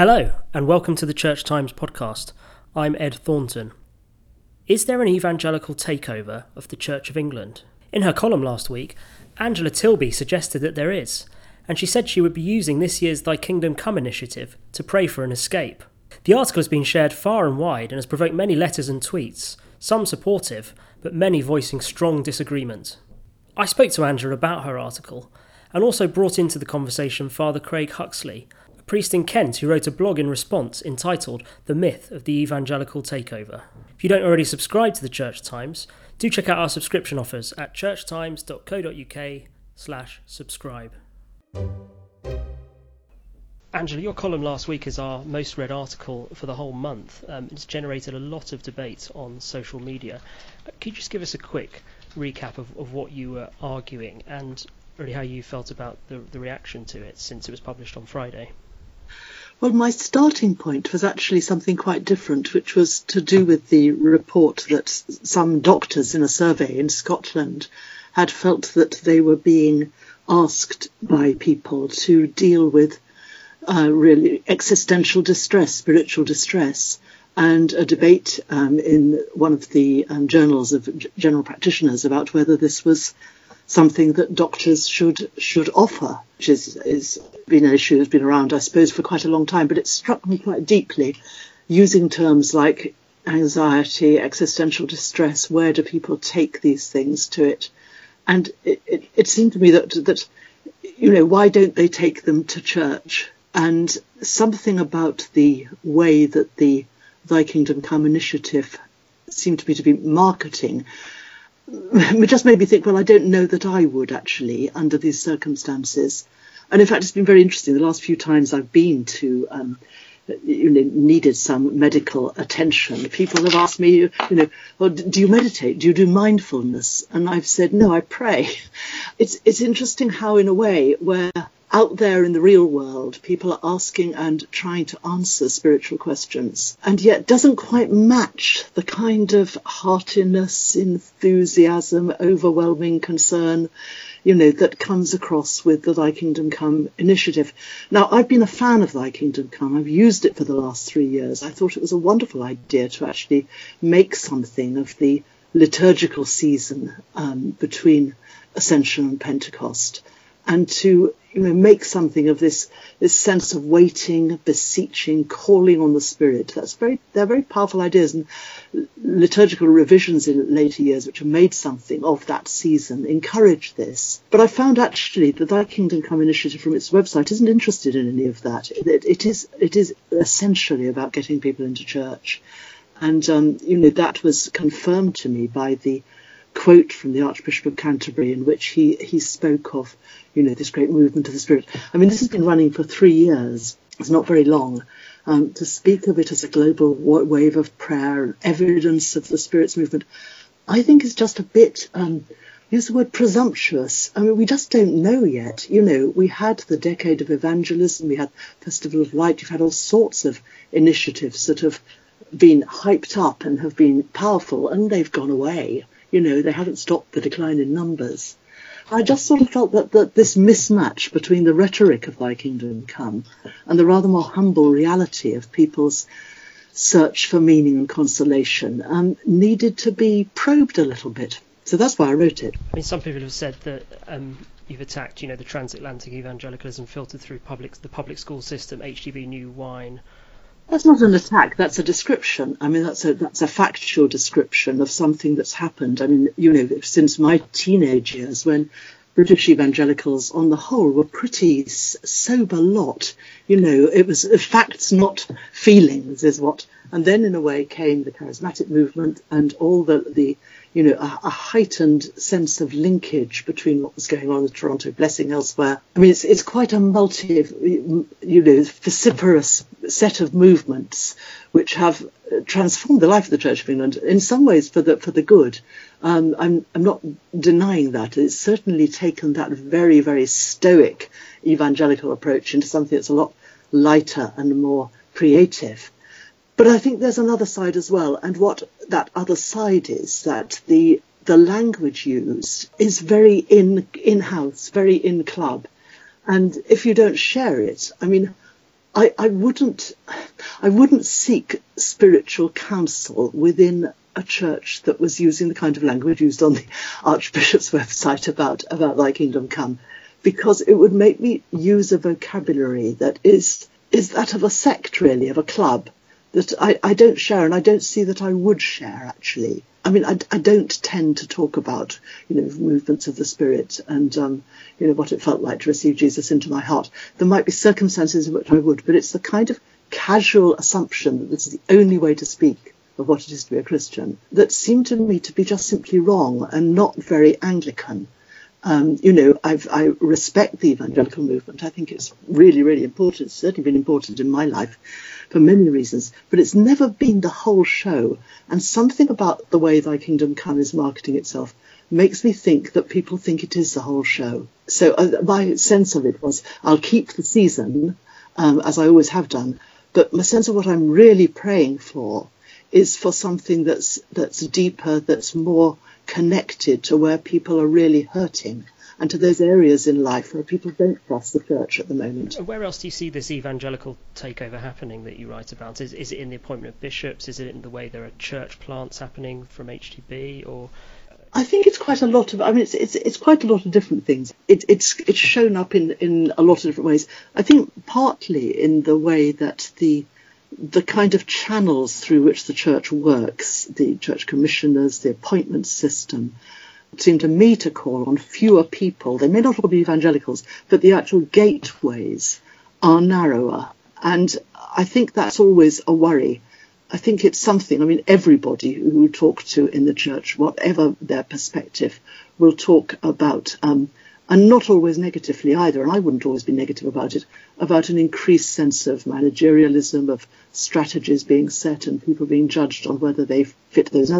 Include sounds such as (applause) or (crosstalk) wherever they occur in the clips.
Hello, and welcome to the Church Times podcast. I'm Ed Thornton. Is there an evangelical takeover of the Church of England? In her column last week, Angela Tilby suggested that there is, and she said she would be using this year's Thy Kingdom Come initiative to pray for an escape. The article has been shared far and wide and has provoked many letters and tweets, some supportive, but many voicing strong disagreement. I spoke to Angela about her article and also brought into the conversation Father Craig Huxley, priest in Kent who wrote a blog in response entitled The Myth of the Evangelical Takeover. If you don't already subscribe to the Church Times, do check out our subscription offers at churchtimes.co.uk slash subscribe. Angela, your column last week is our most read article for the whole month. Um, it's generated a lot of debate on social media. Uh, could you just give us a quick recap of, of what you were arguing and really how you felt about the, the reaction to it since it was published on Friday? Well, my starting point was actually something quite different, which was to do with the report that some doctors in a survey in Scotland had felt that they were being asked by people to deal with uh, really existential distress, spiritual distress, and a debate um, in one of the um, journals of general practitioners about whether this was something that doctors should should offer, which is is been an issue that's been around, I suppose, for quite a long time. But it struck me quite deeply, using terms like anxiety, existential distress. Where do people take these things to it? And it, it, it seemed to me that that you know why don't they take them to church? And something about the way that the Thy Kingdom Come initiative seemed to me to be marketing it just made me think, well, I don't know that I would actually under these circumstances. And in fact, it's been very interesting. The last few times I've been to, um, you know, needed some medical attention, people have asked me, you know, well, do you meditate? Do you do mindfulness? And I've said, no, I pray. (laughs) It's, it's interesting how in a way where out there in the real world, people are asking and trying to answer spiritual questions, and yet doesn't quite match the kind of heartiness, enthusiasm, overwhelming concern, you know, that comes across with the Thy Kingdom Come initiative. Now, I've been a fan of Thy Kingdom Come. I've used it for the last three years. I thought it was a wonderful idea to actually make something of the liturgical season um, between Ascension and Pentecost and to you know, make something of this this sense of waiting, beseeching, calling on the Spirit. That's very they're very powerful ideas, and liturgical revisions in later years, which have made something of that season, encourage this. But I found actually that Thy Kingdom Come initiative from its website isn't interested in any of that. It, it is it is essentially about getting people into church, and um, you know that was confirmed to me by the quote from the Archbishop of Canterbury in which he, he spoke of, you know, this great movement of the Spirit. I mean, this has been running for three years. It's not very long. Um, to speak of it as a global wave of prayer and evidence of the Spirit's movement, I think is just a bit, um, use the word presumptuous. I mean, we just don't know yet. You know, we had the Decade of Evangelism, we had Festival of Light, you've had all sorts of initiatives that have been hyped up and have been powerful, and they've gone away. You know, they haven't stopped the decline in numbers. I just sort of felt that, that this mismatch between the rhetoric of Thy Kingdom Come and the rather more humble reality of people's search for meaning and consolation um, needed to be probed a little bit. So that's why I wrote it. I mean, some people have said that um, you've attacked, you know, the transatlantic evangelicalism filtered through public the public school system, HTB New Wine, that's not an attack. That's a description. I mean, that's a that's a factual description of something that's happened. I mean, you know, since my teenage years, when British evangelicals, on the whole, were pretty sober lot. You know, it was facts, not feelings, is what. And then, in a way, came the charismatic movement and all the the you know, a, a, heightened sense of linkage between what was going on in Toronto, blessing elsewhere. I mean, it's, it's quite a multi, you know, vociferous set of movements which have transformed the life of the Church of England in some ways for the for the good. Um, I'm I'm not denying that. It's certainly taken that very very stoic evangelical approach into something that's a lot lighter and more creative. But I think there's another side as well, and what that other side is that the the language used is very in in house, very in club, and if you don't share it, I mean, I, I wouldn't I wouldn't seek spiritual counsel within a church that was using the kind of language used on the (laughs) Archbishop's website about about Thy Kingdom Come, because it would make me use a vocabulary that is is that of a sect really, of a club that I, I don't share and I don't see that I would share actually. I mean, I, I don't tend to talk about, you know, movements of the spirit and, um, you know, what it felt like to receive Jesus into my heart. There might be circumstances in which I would, but it's the kind of casual assumption that this is the only way to speak of what it is to be a Christian that seemed to me to be just simply wrong and not very Anglican. Um, you know, I've, i respect the evangelical movement. I think it's really, really important. It's certainly been important in my life for many reasons, but it's never been the whole show. And something about the way Thy Kingdom Come is marketing itself makes me think that people think it is the whole show. So uh, my sense of it was, I'll keep the season, um, as I always have done, but my sense of what I'm really praying for is for something that's that's deeper, that's more connected to where people are really hurting and to those areas in life where people don't trust the church at the moment. Where else do you see this evangelical takeover happening that you write about? Is, is it in the appointment of bishops? Is it in the way there are church plants happening from HTB or? I think it's quite a lot of. I mean, it's it's, it's quite a lot of different things. It, it's it's shown up in, in a lot of different ways. I think partly in the way that the the kind of channels through which the church works, the church commissioners, the appointment system, seem to me to call on fewer people. They may not all be evangelicals, but the actual gateways are narrower. And I think that's always a worry. I think it's something, I mean, everybody who we talk to in the church, whatever their perspective, will talk about, um, and not always negatively either, and I wouldn't always be negative about it, about an increased sense of managerialism, of strategies being set and people being judged on whether they fit those.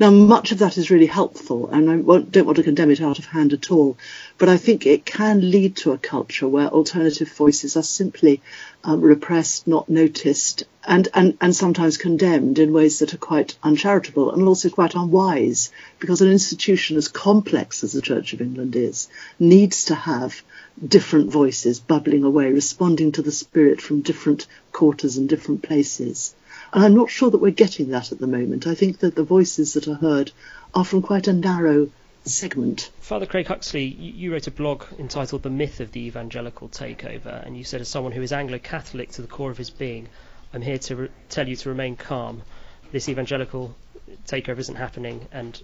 Now, much of that is really helpful, and I don't want to condemn it out of hand at all, but I think it can lead to a culture where alternative voices are simply um, repressed, not noticed, and, and, and sometimes condemned in ways that are quite uncharitable and also quite unwise, because an institution as complex as the Church of England is needs to have different voices bubbling away, responding to the Spirit from different quarters and different places. And I'm not sure that we're getting that at the moment. I think that the voices that are heard are from quite a narrow segment. Father Craig Huxley, you wrote a blog entitled The Myth of the Evangelical Takeover, and you said, as someone who is Anglo Catholic to the core of his being, I'm here to re- tell you to remain calm. This evangelical takeover isn't happening, and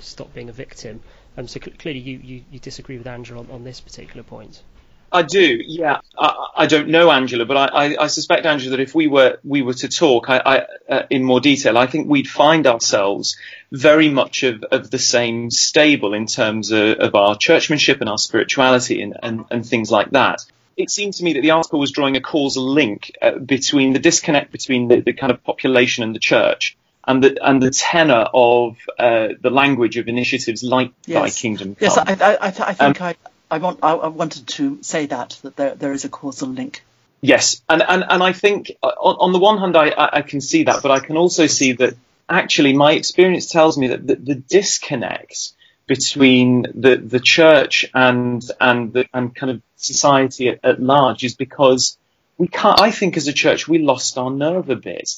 stop being a victim. Um, so cl- clearly, you, you, you, disagree with Angela on, on this particular point. I do, yeah. I, I, don't know Angela, but I, I, I, suspect Angela that if we were we were to talk uh, in more detail, I think we'd find ourselves very much of, of the same stable in terms of, of our churchmanship and our spirituality and, and, and, things like that. It seemed to me that the article was drawing a causal link uh, between the disconnect between the, the, kind of population and the church. And the, and the tenor of uh, the language of initiatives like yes. Thy Kingdom Come. Yes, I, I, I, think um, I, I want I, I wanted to say that that there there is a causal link. Yes, and and and I think on, on the one hand I, I can see that, but I can also see that actually my experience tells me that the, the disconnect between the the church and and the and kind of society at, at, large is because we can't. I think as a church we lost our nerve a bit.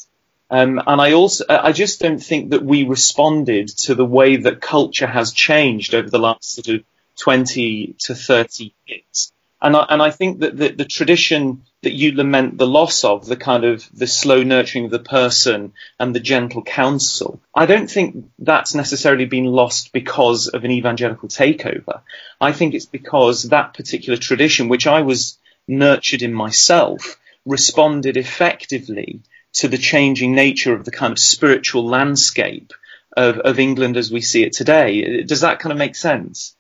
Um, and I also, I just don't think that we responded to the way that culture has changed over the last sort of 20 to 30 years. And I, and I think that the, the tradition that you lament the loss of, the kind of the slow nurturing of the person and the gentle counsel, I don't think that's necessarily been lost because of an evangelical takeover. I think it's because that particular tradition, which I was nurtured in myself, responded effectively to the changing nature of the kind of spiritual landscape of, of England as we see it today. Does that kind of make sense?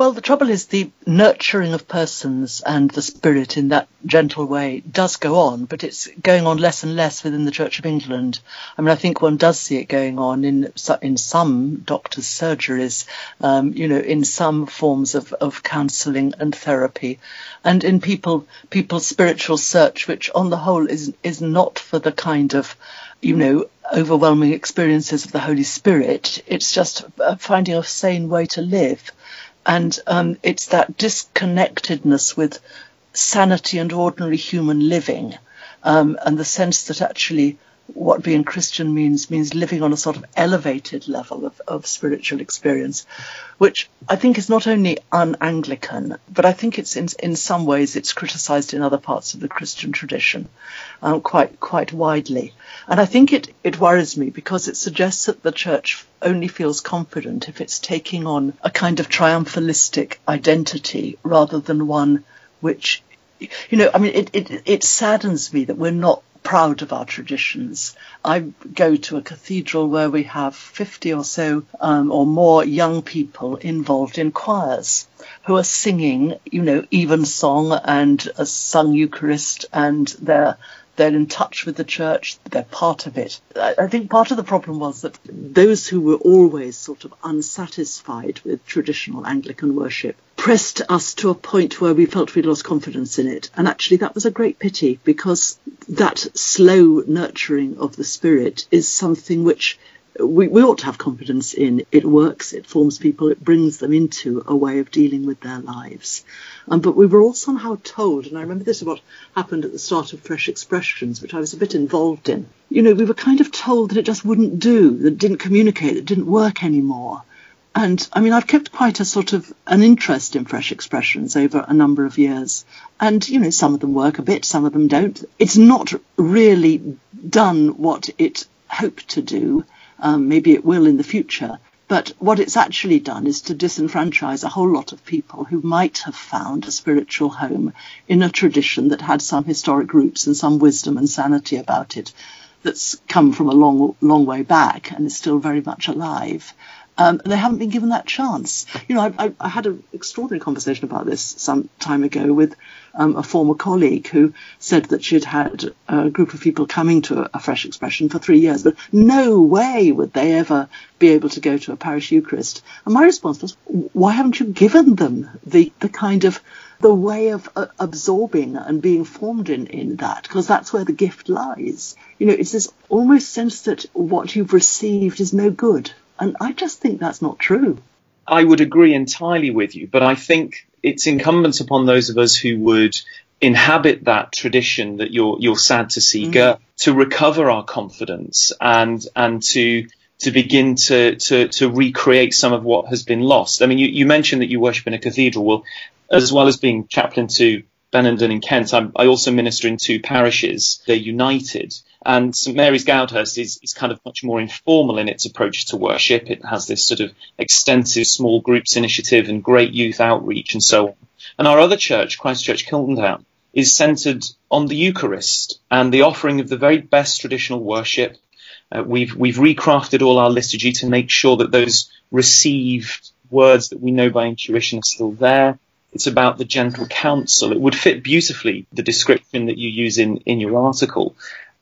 Well, the trouble is the nurturing of persons and the spirit in that gentle way does go on, but it's going on less and less within the Church of England. I mean, I think one does see it going on in in some doctors' surgeries, um, you know, in some forms of, of counselling and therapy, and in people people's spiritual search, which on the whole is is not for the kind of you know, overwhelming experiences of the Holy Spirit. It's just finding a sane way to live and um, it's that disconnectedness with sanity and ordinary human living, um, and the sense that actually what being Christian means means living on a sort of elevated level of, of spiritual experience, which I think is not only un-Anglican, but I think it's in, in some ways it's criticised in other parts of the Christian tradition um, quite quite widely. And I think it, it worries me because it suggests that the church only feels confident if it's taking on a kind of triumphalistic identity rather than one which you know, I mean, it, it, it saddens me that we're not proud of our traditions. I go to a cathedral where we have 50 or so um, or more young people involved in choirs who are singing, you know, evensong and a sung Eucharist and they're they're in touch with the church, they're part of it. I think part of the problem was that those who were always sort of unsatisfied with traditional Anglican worship pressed us to a point where we felt we'd lost confidence in it. And actually, that was a great pity because that slow nurturing of the spirit is something which we, we ought to have confidence in. It works, it forms people, it brings them into a way of dealing with their lives. Um, but we were all somehow told, and I remember this is what happened at the start of Fresh Expressions, which I was a bit involved in. You know, we were kind of told that it just wouldn't do, that it didn't communicate, that it didn't work anymore. And I mean, I've kept quite a sort of an interest in fresh expressions over a number of years. And, you know, some of them work a bit, some of them don't. It's not really done what it hoped to do. Um, maybe it will in the future. But what it's actually done is to disenfranchise a whole lot of people who might have found a spiritual home in a tradition that had some historic roots and some wisdom and sanity about it that's come from a long, long way back and is still very much alive. Um, they haven't been given that chance. You know, I, I, I, had an extraordinary conversation about this some time ago with um, a former colleague who said that she'd had a group of people coming to a, a, fresh expression for three years, but no way would they ever be able to go to a parish Eucharist. And my response was, why haven't you given them the, the kind of the way of uh, absorbing and being formed in, in that, because that's where the gift lies. You know, it's this almost sense that what you've received is no good. And I just think that's not true. I would agree entirely with you, but I think it's incumbent upon those of us who would inhabit that tradition that you're you're sad to see mm. go to recover our confidence and and to to begin to, to to recreate some of what has been lost. I mean, you, you mentioned that you worship in a cathedral. Well, as well as being chaplain to Benenden in Kent, I'm, i also minister in two parishes. They're united. And St Mary's Goudhurst is, is kind of much more informal in its approach to worship. It has this sort of extensive small groups initiative and great youth outreach and so on. And our other church, Christ Church Kilndown is centered on the Eucharist and the offering of the very best traditional worship. Uh, we've, we've recrafted all our liturgy to make sure that those received words that we know by intuition are still there. It's about the gentle counsel. It would fit beautifully the description that you use in, in your article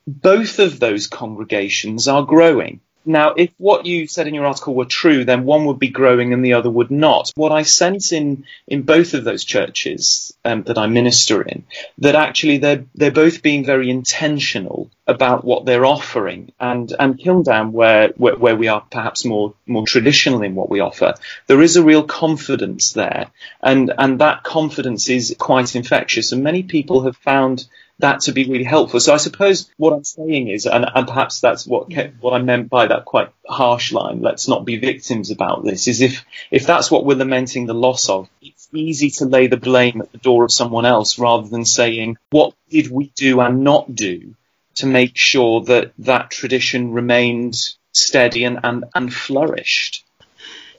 both of those congregations are growing. Now, if what you said in your article were true, then one would be growing and the other would not. What I sense in, in both of those churches um, that I minister in, that actually they're, they're both being very intentional about what they're offering. And, and Kilndown, where, where, where we are perhaps more, more traditional in what we offer, there is a real confidence there. And, and that confidence is quite infectious. And many people have found that to be really helpful. So I suppose what I'm saying is, and, and perhaps that's what kept, what I meant by that quite harsh line. Let's not be victims about this. Is if if that's what we're lamenting the loss of, it's easy to lay the blame at the door of someone else rather than saying what did we do and not do to make sure that that tradition remained steady and and, and flourished.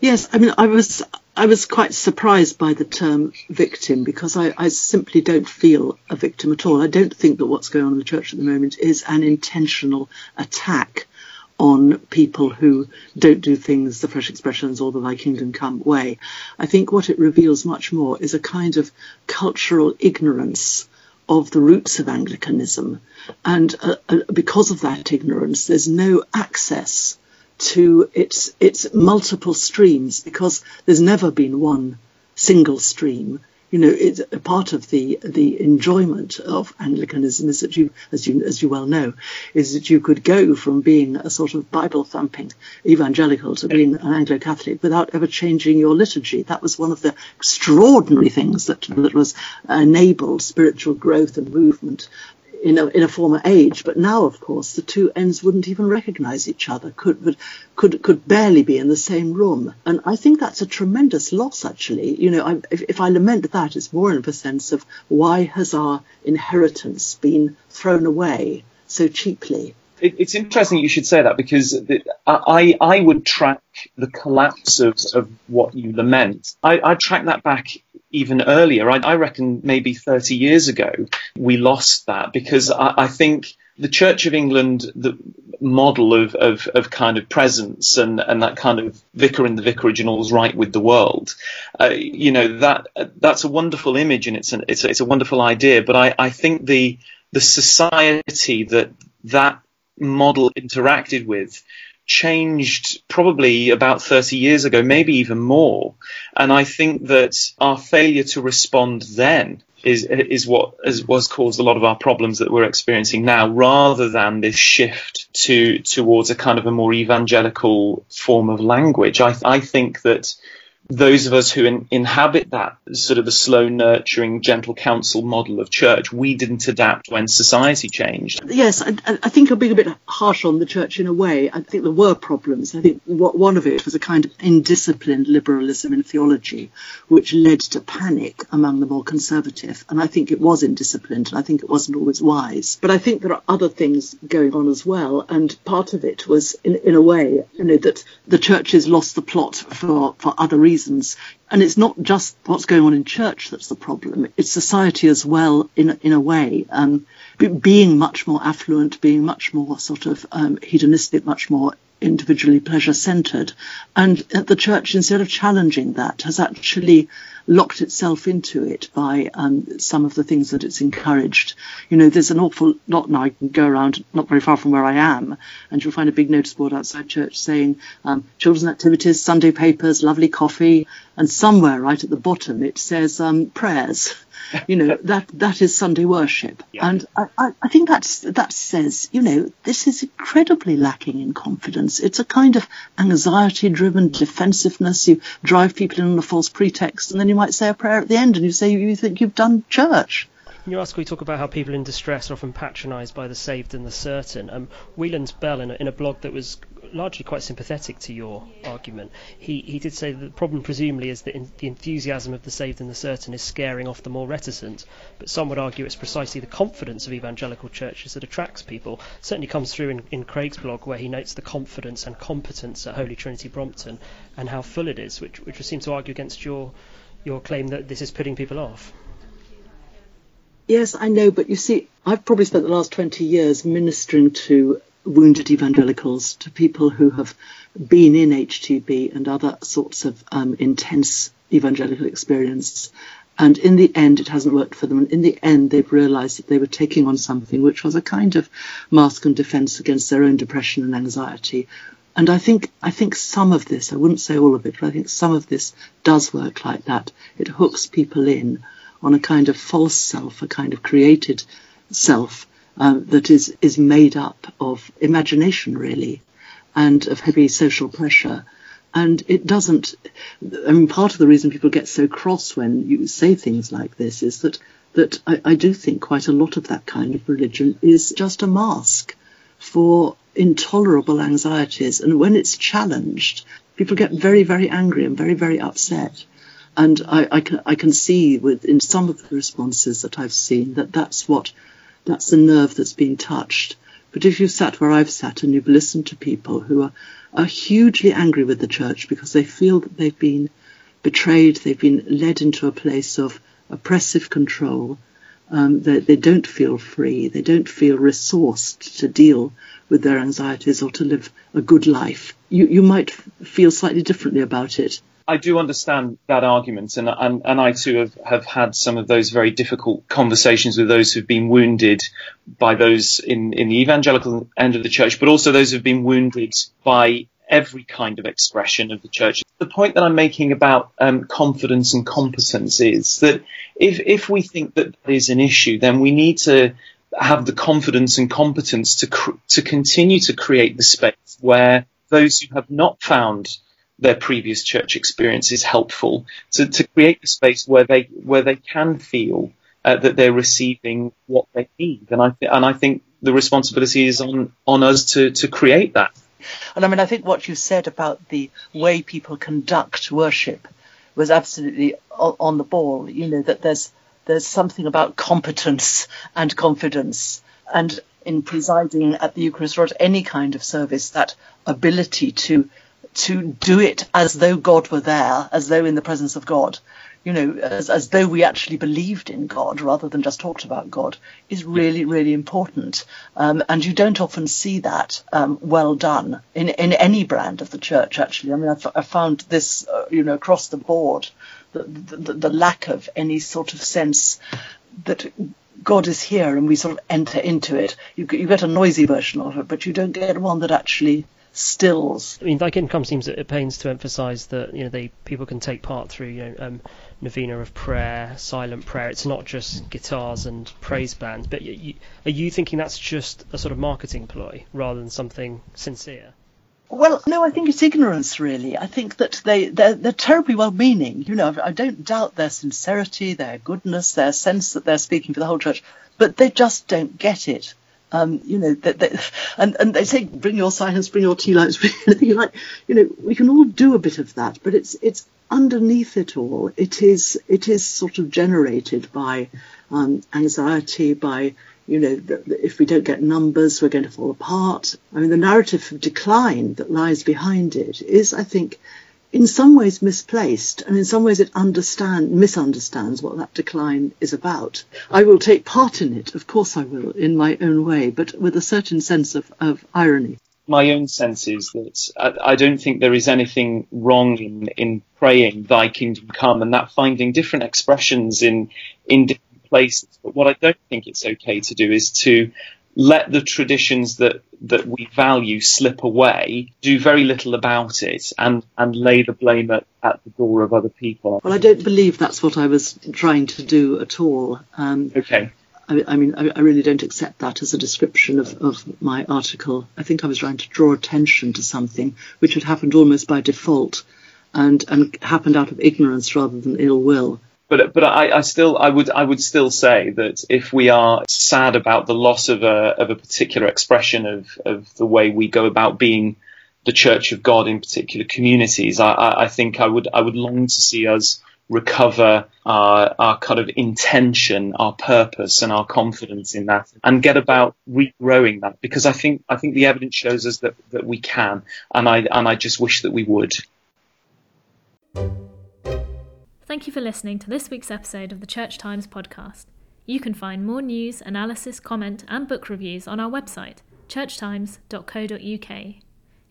Yes, I mean, I was I was quite surprised by the term victim because I, I, simply don't feel a victim at all. I don't think that what's going on in the church at the moment is an intentional attack on people who don't do things the fresh expressions or the thy kingdom come way. I think what it reveals much more is a kind of cultural ignorance of the roots of Anglicanism. And uh, uh, because of that ignorance, there's no access to its its multiple streams because there's never been one single stream. you know, it's a part of the the enjoyment of Anglicanism is that you, as you as you well know, is that you could go from being a sort of Bible thumping evangelical to being an Anglo Catholic without ever changing your liturgy. That was one of the extraordinary things that that was enabled spiritual growth and movement in a, in a former age, but now, of course, the two ends wouldn't even recognise each other, could could could barely be in the same room, and I think that's a tremendous loss. Actually, you know, I, if, if I lament that, it's more in the sense of why has our inheritance been thrown away so cheaply? It's interesting you should say that because I, I would track the collapse of, of what you lament. I, I track that back even earlier. I, I, reckon maybe 30 years ago we lost that because I, I think the Church of England, the model of, of, of, kind of presence and, and that kind of vicar in the vicarage and all's right with the world, uh, you know, that that's a wonderful image and it's, an, it's, a, it's a wonderful idea. But I, I think the, the society that that model interacted with changed probably about 30 years ago, maybe even more. And I think that our failure to respond then is is what was caused a lot of our problems that we're experiencing now, rather than this shift to towards a kind of a more evangelical form of language. I I think that those of us who in, inhabit that sort of the slow nurturing gentle counsel model of church we didn't adapt when society changed. Yes I, I, think i'm being a bit harsh on the church in a way. I think there were problems. I think what, one of it was a kind of indisciplined liberalism in theology which led to panic among the more conservative. And i think it was indisciplined and i think it wasn't always wise. But i think there are other things going on as well. And part of it was in, in a way you know that the churches lost the plot for for other reasons reasons. And it's not just what's going on in church that's the problem. It's society as well, in, in a way. Um, being much more affluent, being much more sort of um, hedonistic, much more individually pleasure centered. And the church, instead of challenging that, has actually locked itself into it by um, some of the things that it's encouraged. You know, there's an awful lot now. I can go around not very far from where I am, and you'll find a big notice board outside church saying um, children's activities, Sunday papers, lovely coffee, and somewhere right at the bottom it says um, prayers (laughs) you know that that is Sunday worship, yeah. and I, I think that's that says you know this is incredibly lacking in confidence. It's a kind of anxiety-driven defensiveness. You drive people in on a false pretext, and then you might say a prayer at the end, and you say you think you've done church. In your article, we talk about how people in distress are often patronised by the saved and the certain. Um, Wieland Bell, in a, in a blog that was largely quite sympathetic to your argument, he, he did say that the problem presumably is that in, the enthusiasm of the saved and the certain is scaring off the more reticent. But some would argue it's precisely the confidence of evangelical churches that attracts people. Certainly comes through in, in Craig's blog where he notes the confidence and competence at Holy Trinity Brompton and how full it is, which, which would seem to argue against your your claim that this is putting people off. Yes, I know, but you see, I've probably spent the last 20 years ministering to wounded evangelicals, to people who have been in HTB and other sorts of um, intense evangelical experience. And in the end, it hasn't worked for them. And in the end, they've realized that they were taking on something which was a kind of mask and defense against their own depression and anxiety. And I think, I think some of this, I wouldn't say all of it, but I think some of this does work like that. It hooks people in on a kind of false self, a kind of created self uh, that is, is made up of imagination, really, and of heavy social pressure. And it doesn't, I mean, part of the reason people get so cross when you say things like this is that, that I, I do think quite a lot of that kind of religion is just a mask for intolerable anxieties. And when it's challenged, people get very, very angry and very, very upset. And I, I, can, I can see with in some of the responses that I've seen that that's what that's the nerve that's been touched. But if you've sat where I've sat and you've listened to people who are, are hugely angry with the church because they feel that they've been betrayed, they've been led into a place of oppressive control, um, they, they don't feel free, they don't feel resourced to deal with their anxieties or to live a good life. You, you might feel slightly differently about it. I do understand that argument, and, and, and I too have, have had some of those very difficult conversations with those who've been wounded by those in, in the evangelical end of the church, but also those who've been wounded by every kind of expression of the church. The point that I'm making about um, confidence and competence is that if if we think that that is an issue, then we need to have the confidence and competence to cr- to continue to create the space where those who have not found their previous church experience is helpful to, to create the space where they where they can feel uh, that they're receiving what they need. And I th- and I think the responsibility is on on us to to create that. And I mean I think what you said about the way people conduct worship was absolutely on the ball you know that there's there's something about competence and confidence. And in presiding at the Eucharist or at any kind of service that ability to to do it as though God were there, as though in the presence of God, you know, as, as though we actually believed in God rather than just talked about God, is really, really important. Um, and you don't often see that um, well done in, in any brand of the church, actually. I mean, I've, I've found this, uh, you know, across the board, the, the, the lack of any sort of sense that God is here and we sort of enter into it. You, you get a noisy version of it, but you don't get one that actually stills. I mean, Thy Kingdom seems at pains to emphasise that you know they people can take part through you know um, novena of prayer, silent prayer. It's not just guitars and praise bands. But you, are you thinking that's just a sort of marketing ploy rather than something sincere? Well, no, I think it's ignorance, really. I think that they, they're, they're terribly well meaning. You know, I don't doubt their sincerity, their goodness, their sense that they're speaking for the whole church, but they just don't get it. Um, you know, and, and they say, bring your silence, bring your tea lights, (laughs) bring anything like. You know, we can all do a bit of that, but it's, it's underneath it all. It is, it is sort of generated by um, anxiety, by, you know, if we don't get numbers, we're going to fall apart. I mean, the narrative of decline that lies behind it is, I think, in some ways misplaced, and in some ways it understand misunderstands what that decline is about. I will take part in it, of course I will, in my own way, but with a certain sense of, of irony. My own sense is that I, don't think there is anything wrong in, in praying Thy kingdom come and that finding different expressions in in different places. But what I don't think it's okay to do is to let the traditions that that we value slip away, do very little about it, and and lay the blame at, at the door of other people. Well, I don't believe that's what I was trying to do at all. Um, okay. I, I mean, I, I, really don't accept that as a description of, of my article. I think I was trying to draw attention to something which had happened almost by default and, and happened out of ignorance rather than ill will but but I, I, still I would I would still say that if we are sad about the loss of a of a particular expression of of the way we go about being the Church of God in particular communities, I, I think I would I would long to see us recover our our kind of intention, our purpose, and our confidence in that, and get about regrowing that because I think I think the evidence shows us that that we can, and I and I just wish that we would. Thank you for listening to this week's episode of the Church Times podcast. You can find more news, analysis, comment, and book reviews on our website, churchtimes.co.uk.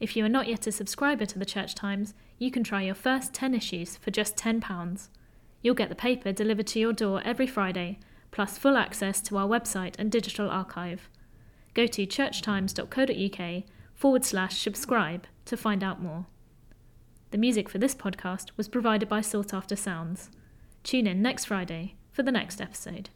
If you are not yet a subscriber to the Church Times, you can try your first 10 issues for just £10. You'll get the paper delivered to your door every Friday, plus full access to our website and digital archive. Go to churchtimes.co.uk forward slash subscribe to find out more. The music for this podcast was provided by Sought After Sounds. Tune in next Friday for the next episode.